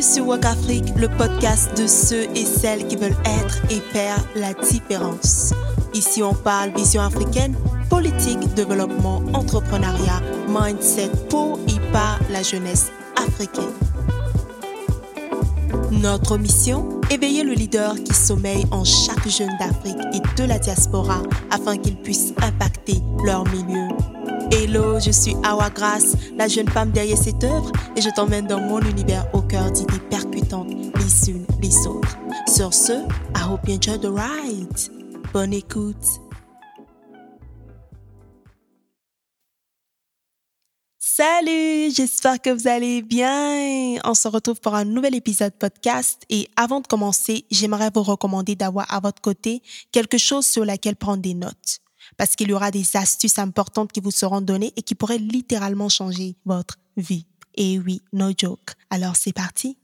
Bienvenue sur Walk Afrique, le podcast de ceux et celles qui veulent être et faire la différence. Ici, on parle vision africaine, politique, développement, entrepreneuriat, mindset pour et par la jeunesse africaine. Notre mission Éveiller le leader qui sommeille en chaque jeune d'Afrique et de la diaspora afin qu'ils puissent impacter leur milieu. Hello, je suis Awa Grace, la jeune femme derrière cette œuvre, et je t'emmène dans mon univers au cœur d'idées percutantes les unes les autres. Sur ce, I hope you enjoy the ride. Bonne écoute. Salut, j'espère que vous allez bien. On se retrouve pour un nouvel épisode podcast et avant de commencer, j'aimerais vous recommander d'avoir à votre côté quelque chose sur laquelle prendre des notes parce qu'il y aura des astuces importantes qui vous seront données et qui pourraient littéralement changer votre vie. Et oui, no joke. Alors c'est parti.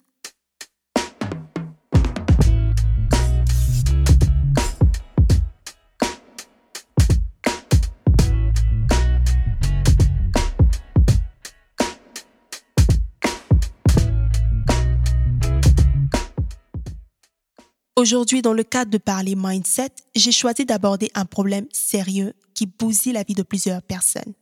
Aujourd'hui, dans le cadre de parler mindset, j'ai choisi d'aborder un problème sérieux qui bousille la vie de plusieurs personnes,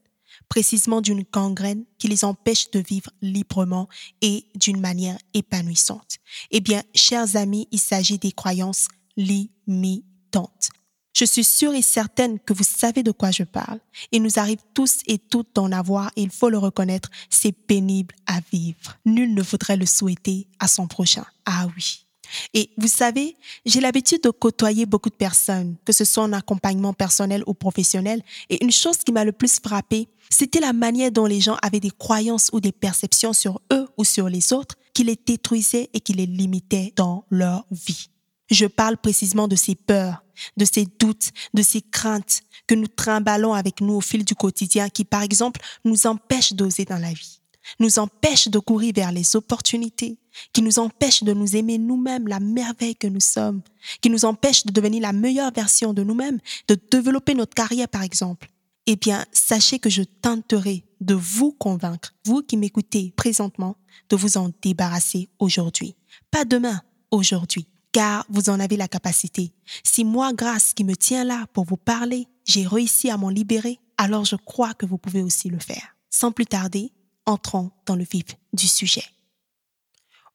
précisément d'une gangrène qui les empêche de vivre librement et d'une manière épanouissante. Eh bien, chers amis, il s'agit des croyances limitantes. Je suis sûre et certaine que vous savez de quoi je parle. Il nous arrive tous et toutes d'en avoir et il faut le reconnaître, c'est pénible à vivre. Nul ne voudrait le souhaiter à son prochain. Ah oui. Et vous savez, j'ai l'habitude de côtoyer beaucoup de personnes, que ce soit en accompagnement personnel ou professionnel. Et une chose qui m'a le plus frappé, c'était la manière dont les gens avaient des croyances ou des perceptions sur eux ou sur les autres qui les détruisaient et qui les limitaient dans leur vie. Je parle précisément de ces peurs, de ces doutes, de ces craintes que nous trimballons avec nous au fil du quotidien qui, par exemple, nous empêchent d'oser dans la vie nous empêche de courir vers les opportunités, qui nous empêche de nous aimer nous-mêmes, la merveille que nous sommes, qui nous empêche de devenir la meilleure version de nous-mêmes, de développer notre carrière par exemple. Eh bien, sachez que je tenterai de vous convaincre, vous qui m'écoutez présentement, de vous en débarrasser aujourd'hui. Pas demain, aujourd'hui, car vous en avez la capacité. Si moi, grâce qui me tient là pour vous parler, j'ai réussi à m'en libérer, alors je crois que vous pouvez aussi le faire. Sans plus tarder, entrons dans le vif du sujet.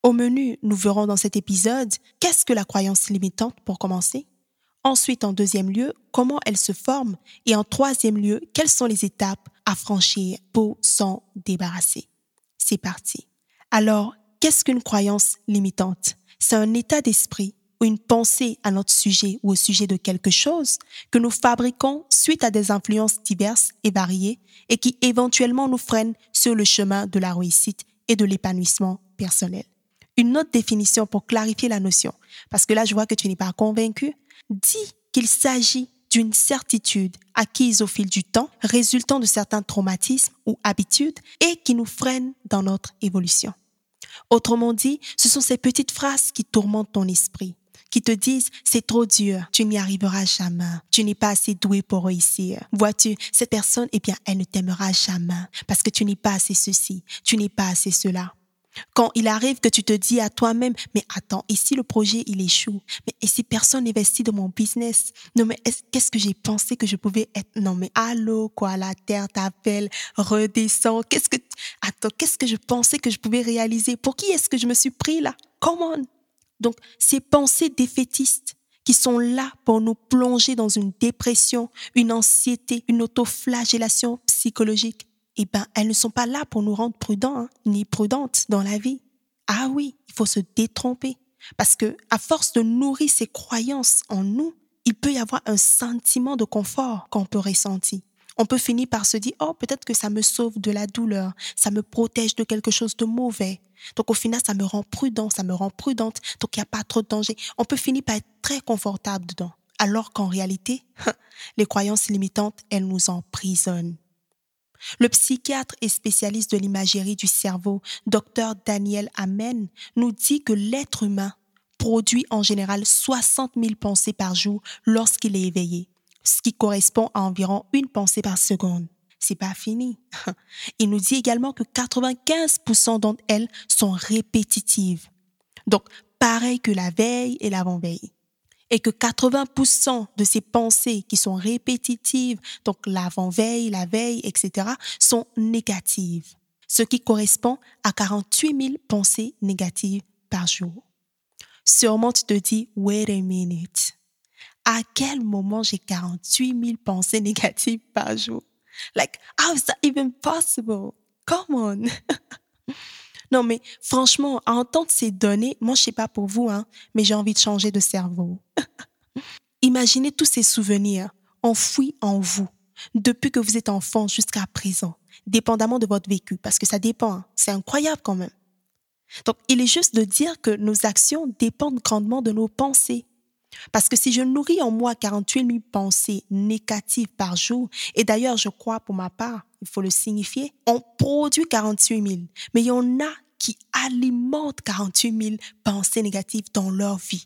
Au menu, nous verrons dans cet épisode qu'est-ce que la croyance limitante pour commencer. Ensuite, en deuxième lieu, comment elle se forme. Et en troisième lieu, quelles sont les étapes à franchir pour s'en débarrasser. C'est parti. Alors, qu'est-ce qu'une croyance limitante? C'est un état d'esprit ou une pensée à notre sujet ou au sujet de quelque chose que nous fabriquons suite à des influences diverses et variées et qui éventuellement nous freinent sur le chemin de la réussite et de l'épanouissement personnel. Une autre définition pour clarifier la notion, parce que là je vois que tu n'es pas convaincu, dit qu'il s'agit d'une certitude acquise au fil du temps, résultant de certains traumatismes ou habitudes et qui nous freinent dans notre évolution. Autrement dit, ce sont ces petites phrases qui tourmentent ton esprit, qui te disent c'est trop dur, tu n'y arriveras jamais, tu n'es pas assez doué pour réussir. Vois-tu, cette personne, eh bien, elle ne t'aimera jamais parce que tu n'es pas assez ceci, tu n'es pas assez cela. Quand il arrive que tu te dis à toi-même, mais attends, et si le projet il échoue? Mais et si personne n'investit dans mon business? Non, mais qu'est-ce que j'ai pensé que je pouvais être? Non, mais allô, quoi, la terre t'appelle, redescends. Qu'est-ce que attends, qu'est-ce que je pensais que je pouvais réaliser? Pour qui est-ce que je me suis pris là? Come on donc, ces pensées défaitistes qui sont là pour nous plonger dans une dépression, une anxiété, une autoflagellation psychologique, eh ben, elles ne sont pas là pour nous rendre prudents hein, ni prudentes dans la vie. Ah oui, il faut se détromper parce que à force de nourrir ces croyances en nous, il peut y avoir un sentiment de confort qu'on peut ressentir on peut finir par se dire, oh, peut-être que ça me sauve de la douleur, ça me protège de quelque chose de mauvais. Donc au final, ça me rend prudent, ça me rend prudente, donc il n'y a pas trop de danger. On peut finir par être très confortable dedans. Alors qu'en réalité, les croyances limitantes, elles nous emprisonnent. Le psychiatre et spécialiste de l'imagerie du cerveau, Dr Daniel Amen, nous dit que l'être humain produit en général 60 000 pensées par jour lorsqu'il est éveillé ce qui correspond à environ une pensée par seconde. c'est pas fini. Il nous dit également que 95% d'entre elles sont répétitives. Donc, pareil que la veille et l'avant-veille. Et que 80% de ces pensées qui sont répétitives, donc l'avant-veille, la veille, etc., sont négatives. Ce qui correspond à 48 000 pensées négatives par jour. Sûrement, tu te dis, wait a minute. À quel moment j'ai 48 000 pensées négatives par jour? Like, how is that even possible? Come on. non, mais franchement, à entendre ces données, moi, je sais pas pour vous, hein, mais j'ai envie de changer de cerveau. Imaginez tous ces souvenirs enfouis en vous depuis que vous êtes enfant jusqu'à présent, dépendamment de votre vécu, parce que ça dépend. Hein. C'est incroyable quand même. Donc, il est juste de dire que nos actions dépendent grandement de nos pensées. Parce que si je nourris en moi 48 000 pensées négatives par jour, et d'ailleurs, je crois pour ma part, il faut le signifier, on produit 48 000, mais il y en a qui alimentent 48 000 pensées négatives dans leur vie.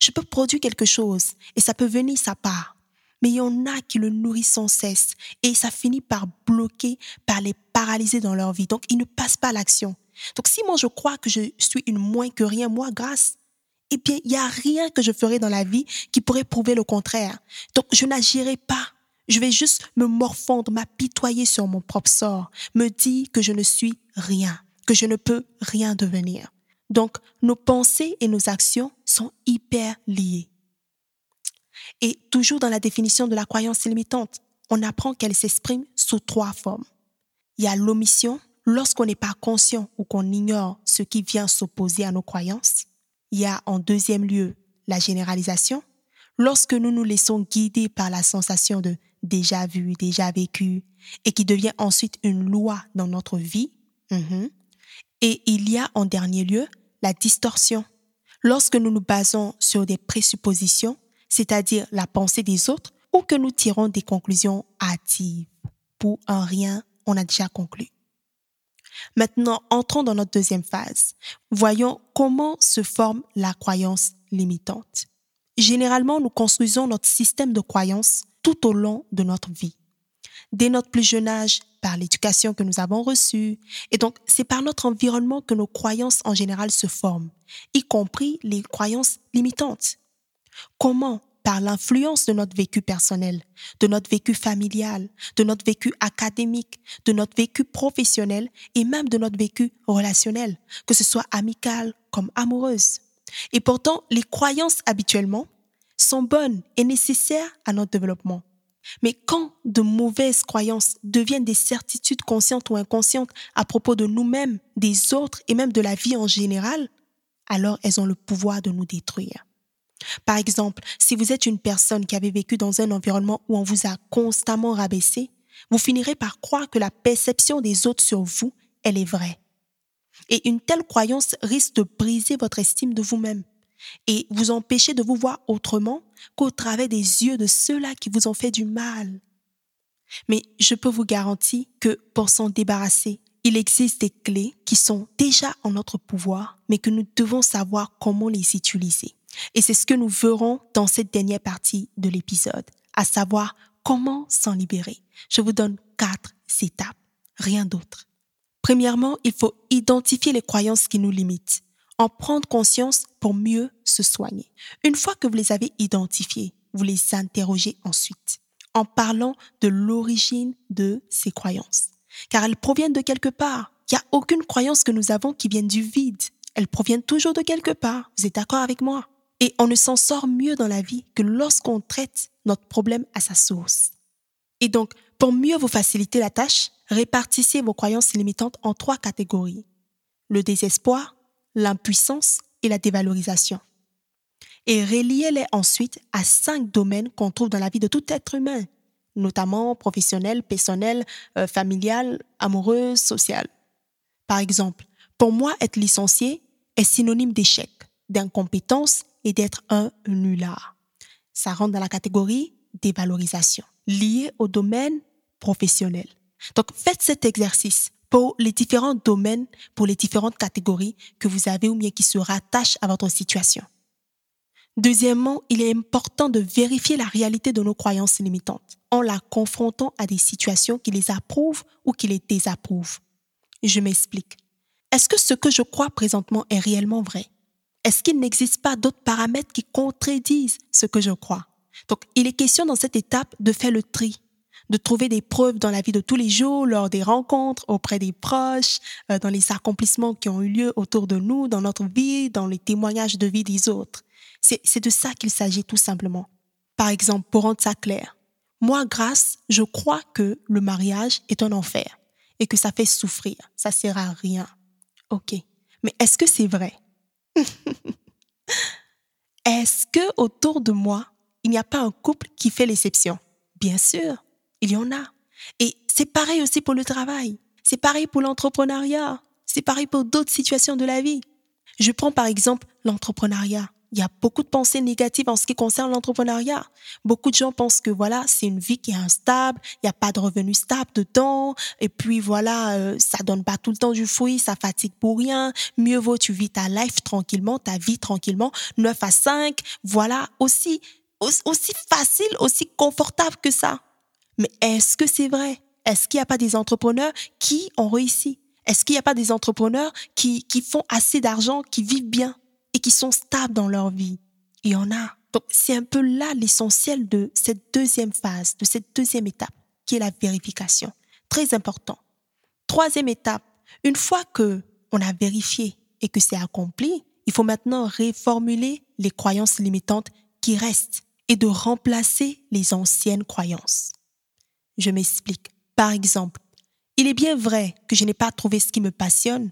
Je peux produire quelque chose et ça peut venir sa part, mais il y en a qui le nourrissent sans cesse et ça finit par bloquer, par les paralyser dans leur vie. Donc, ils ne passent pas à l'action. Donc, si moi je crois que je suis une moins que rien, moi, grâce, eh bien, il n'y a rien que je ferai dans la vie qui pourrait prouver le contraire. Donc, je n'agirai pas. Je vais juste me morfondre, m'apitoyer sur mon propre sort, me dire que je ne suis rien, que je ne peux rien devenir. Donc, nos pensées et nos actions sont hyper liées. Et toujours dans la définition de la croyance limitante, on apprend qu'elle s'exprime sous trois formes. Il y a l'omission, lorsqu'on n'est pas conscient ou qu'on ignore ce qui vient s'opposer à nos croyances. Il y a en deuxième lieu la généralisation, lorsque nous nous laissons guider par la sensation de déjà vu, déjà vécu, et qui devient ensuite une loi dans notre vie. Mhm. Et il y a en dernier lieu la distorsion, lorsque nous nous basons sur des présuppositions, c'est-à-dire la pensée des autres, ou que nous tirons des conclusions hâtives. Pour un rien, on a déjà conclu. Maintenant, entrons dans notre deuxième phase. Voyons comment se forme la croyance limitante. Généralement, nous construisons notre système de croyance tout au long de notre vie. Dès notre plus jeune âge, par l'éducation que nous avons reçue. Et donc, c'est par notre environnement que nos croyances en général se forment, y compris les croyances limitantes. Comment par l'influence de notre vécu personnel, de notre vécu familial, de notre vécu académique, de notre vécu professionnel et même de notre vécu relationnel, que ce soit amical comme amoureuse. Et pourtant, les croyances habituellement sont bonnes et nécessaires à notre développement. Mais quand de mauvaises croyances deviennent des certitudes conscientes ou inconscientes à propos de nous-mêmes, des autres et même de la vie en général, alors elles ont le pouvoir de nous détruire. Par exemple, si vous êtes une personne qui avait vécu dans un environnement où on vous a constamment rabaissé, vous finirez par croire que la perception des autres sur vous, elle est vraie. Et une telle croyance risque de briser votre estime de vous-même et vous empêcher de vous voir autrement qu'au travers des yeux de ceux-là qui vous ont fait du mal. Mais je peux vous garantir que pour s'en débarrasser, il existe des clés qui sont déjà en notre pouvoir, mais que nous devons savoir comment les utiliser. Et c'est ce que nous verrons dans cette dernière partie de l'épisode, à savoir comment s'en libérer. Je vous donne quatre étapes, rien d'autre. Premièrement, il faut identifier les croyances qui nous limitent, en prendre conscience pour mieux se soigner. Une fois que vous les avez identifiées, vous les interrogez ensuite, en parlant de l'origine de ces croyances. Car elles proviennent de quelque part. Il n'y a aucune croyance que nous avons qui vienne du vide. Elles proviennent toujours de quelque part. Vous êtes d'accord avec moi? Et on ne s'en sort mieux dans la vie que lorsqu'on traite notre problème à sa source. Et donc, pour mieux vous faciliter la tâche, répartissez vos croyances limitantes en trois catégories. Le désespoir, l'impuissance et la dévalorisation. Et reliez-les ensuite à cinq domaines qu'on trouve dans la vie de tout être humain, notamment professionnel, personnel, euh, familial, amoureux, social. Par exemple, pour moi, être licencié est synonyme d'échec, d'incompétence et d'être un nulard. Ça rentre dans la catégorie dévalorisation, liée au domaine professionnel. Donc, faites cet exercice pour les différents domaines, pour les différentes catégories que vous avez ou bien qui se rattachent à votre situation. Deuxièmement, il est important de vérifier la réalité de nos croyances limitantes en la confrontant à des situations qui les approuvent ou qui les désapprouvent. Je m'explique. Est-ce que ce que je crois présentement est réellement vrai? Est-ce qu'il n'existe pas d'autres paramètres qui contredisent ce que je crois? Donc, il est question dans cette étape de faire le tri de trouver des preuves dans la vie de tous les jours, lors des rencontres, auprès des proches, euh, dans les accomplissements qui ont eu lieu autour de nous, dans notre vie, dans les témoignages de vie des autres. C'est de ça qu'il s'agit tout simplement. Par exemple, pour rendre ça clair, moi, grâce, je crois que le mariage est un enfer et que ça fait souffrir, ça sert à rien. Ok, mais est-ce que c'est vrai? Est-ce que autour de moi, il n'y a pas un couple qui fait l'exception? Bien sûr. Il y en a. Et c'est pareil aussi pour le travail. C'est pareil pour l'entrepreneuriat. C'est pareil pour d'autres situations de la vie. Je prends par exemple l'entrepreneuriat. Il y a beaucoup de pensées négatives en ce qui concerne l'entrepreneuriat. Beaucoup de gens pensent que voilà, c'est une vie qui est instable, il n'y a pas de revenus stables dedans, et puis voilà, euh, ça donne pas tout le temps du fruit, ça fatigue pour rien. Mieux vaut tu vis ta life tranquillement, ta vie tranquillement, 9 à 5, voilà, aussi aussi facile, aussi confortable que ça. Mais est-ce que c'est vrai? Est-ce qu'il n'y a pas des entrepreneurs qui ont réussi? Est-ce qu'il n'y a pas des entrepreneurs qui, qui font assez d'argent, qui vivent bien? Et qui sont stables dans leur vie Il y en a. Donc c'est un peu là l'essentiel de cette deuxième phase, de cette deuxième étape, qui est la vérification. Très important. Troisième étape, une fois que on a vérifié et que c'est accompli, il faut maintenant réformuler les croyances limitantes qui restent et de remplacer les anciennes croyances. Je m'explique. Par exemple, il est bien vrai que je n'ai pas trouvé ce qui me passionne,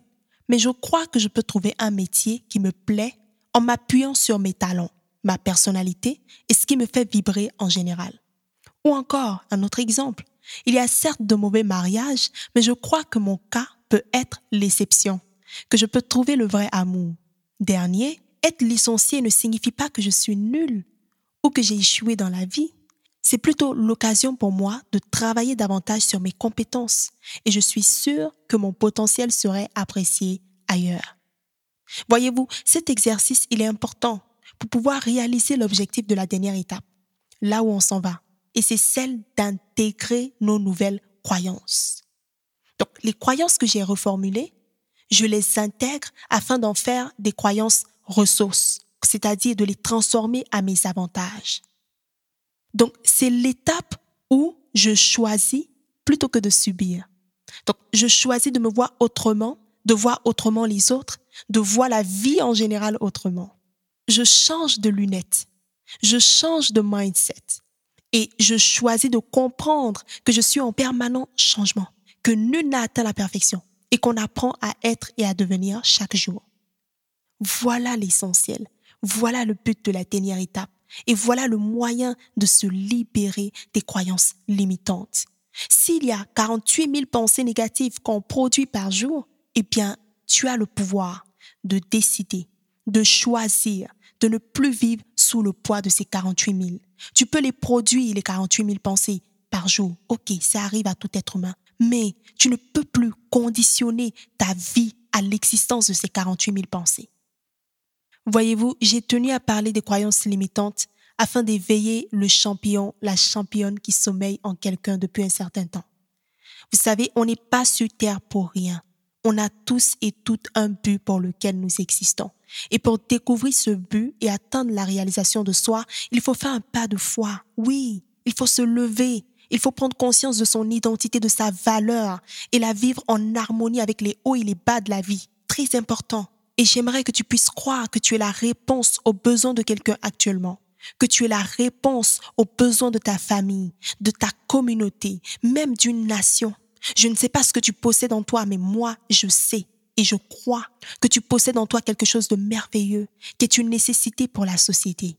mais je crois que je peux trouver un métier qui me plaît en m'appuyant sur mes talents, ma personnalité et ce qui me fait vibrer en général. Ou encore, un autre exemple. Il y a certes de mauvais mariages, mais je crois que mon cas peut être l'exception, que je peux trouver le vrai amour. Dernier, être licencié ne signifie pas que je suis nul ou que j'ai échoué dans la vie. C'est plutôt l'occasion pour moi de travailler davantage sur mes compétences et je suis sûre que mon potentiel serait apprécié ailleurs. Voyez-vous, cet exercice, il est important pour pouvoir réaliser l'objectif de la dernière étape, là où on s'en va, et c'est celle d'intégrer nos nouvelles croyances. Donc, les croyances que j'ai reformulées, je les intègre afin d'en faire des croyances ressources, c'est-à-dire de les transformer à mes avantages. Donc, c'est l'étape où je choisis plutôt que de subir. Donc, je choisis de me voir autrement, de voir autrement les autres, de voir la vie en général autrement. Je change de lunettes, je change de mindset et je choisis de comprendre que je suis en permanent changement, que nul n'a atteint la perfection et qu'on apprend à être et à devenir chaque jour. Voilà l'essentiel. Voilà le but de la dernière étape. Et voilà le moyen de se libérer des croyances limitantes. S'il y a 48 000 pensées négatives qu'on produit par jour, eh bien, tu as le pouvoir de décider, de choisir, de ne plus vivre sous le poids de ces 48 000. Tu peux les produire, les 48 000 pensées par jour. Ok, ça arrive à tout être humain. Mais tu ne peux plus conditionner ta vie à l'existence de ces 48 000 pensées. Voyez-vous, j'ai tenu à parler des croyances limitantes afin d'éveiller le champion, la championne qui sommeille en quelqu'un depuis un certain temps. Vous savez, on n'est pas sur Terre pour rien. On a tous et toutes un but pour lequel nous existons. Et pour découvrir ce but et atteindre la réalisation de soi, il faut faire un pas de foi. Oui, il faut se lever. Il faut prendre conscience de son identité, de sa valeur et la vivre en harmonie avec les hauts et les bas de la vie. Très important. Et j'aimerais que tu puisses croire que tu es la réponse aux besoins de quelqu'un actuellement, que tu es la réponse aux besoins de ta famille, de ta communauté, même d'une nation. Je ne sais pas ce que tu possèdes en toi, mais moi, je sais et je crois que tu possèdes en toi quelque chose de merveilleux qui est une nécessité pour la société.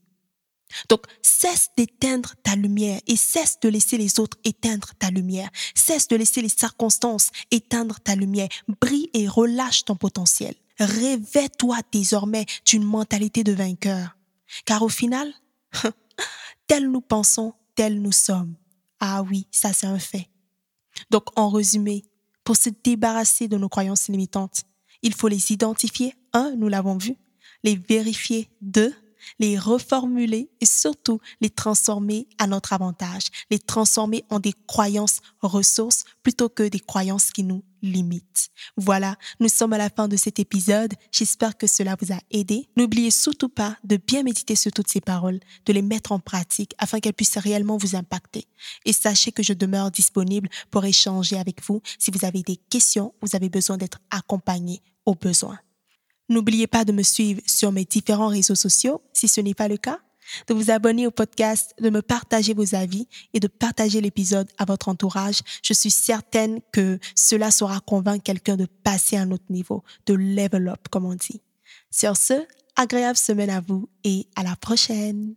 Donc, cesse d'éteindre ta lumière et cesse de laisser les autres éteindre ta lumière. Cesse de laisser les circonstances éteindre ta lumière. Brille et relâche ton potentiel. Révèle-toi désormais d'une mentalité de vainqueur. Car au final, tel nous pensons, tel nous sommes. Ah oui, ça c'est un fait. Donc en résumé, pour se débarrasser de nos croyances limitantes, il faut les identifier, un, nous l'avons vu, les vérifier, deux, les reformuler et surtout les transformer à notre avantage, les transformer en des croyances ressources plutôt que des croyances qui nous limites. Voilà, nous sommes à la fin de cet épisode. J'espère que cela vous a aidé. N'oubliez surtout pas de bien méditer sur toutes ces paroles, de les mettre en pratique afin qu'elles puissent réellement vous impacter. Et sachez que je demeure disponible pour échanger avec vous si vous avez des questions, vous avez besoin d'être accompagné au besoin. N'oubliez pas de me suivre sur mes différents réseaux sociaux si ce n'est pas le cas, de vous abonner au podcast, de me partager vos avis et de partager l'épisode à votre entourage. Je suis certaine que cela saura convaincre quelqu'un de passer à un autre niveau, de level up, comme on dit. Sur ce, agréable semaine à vous et à la prochaine.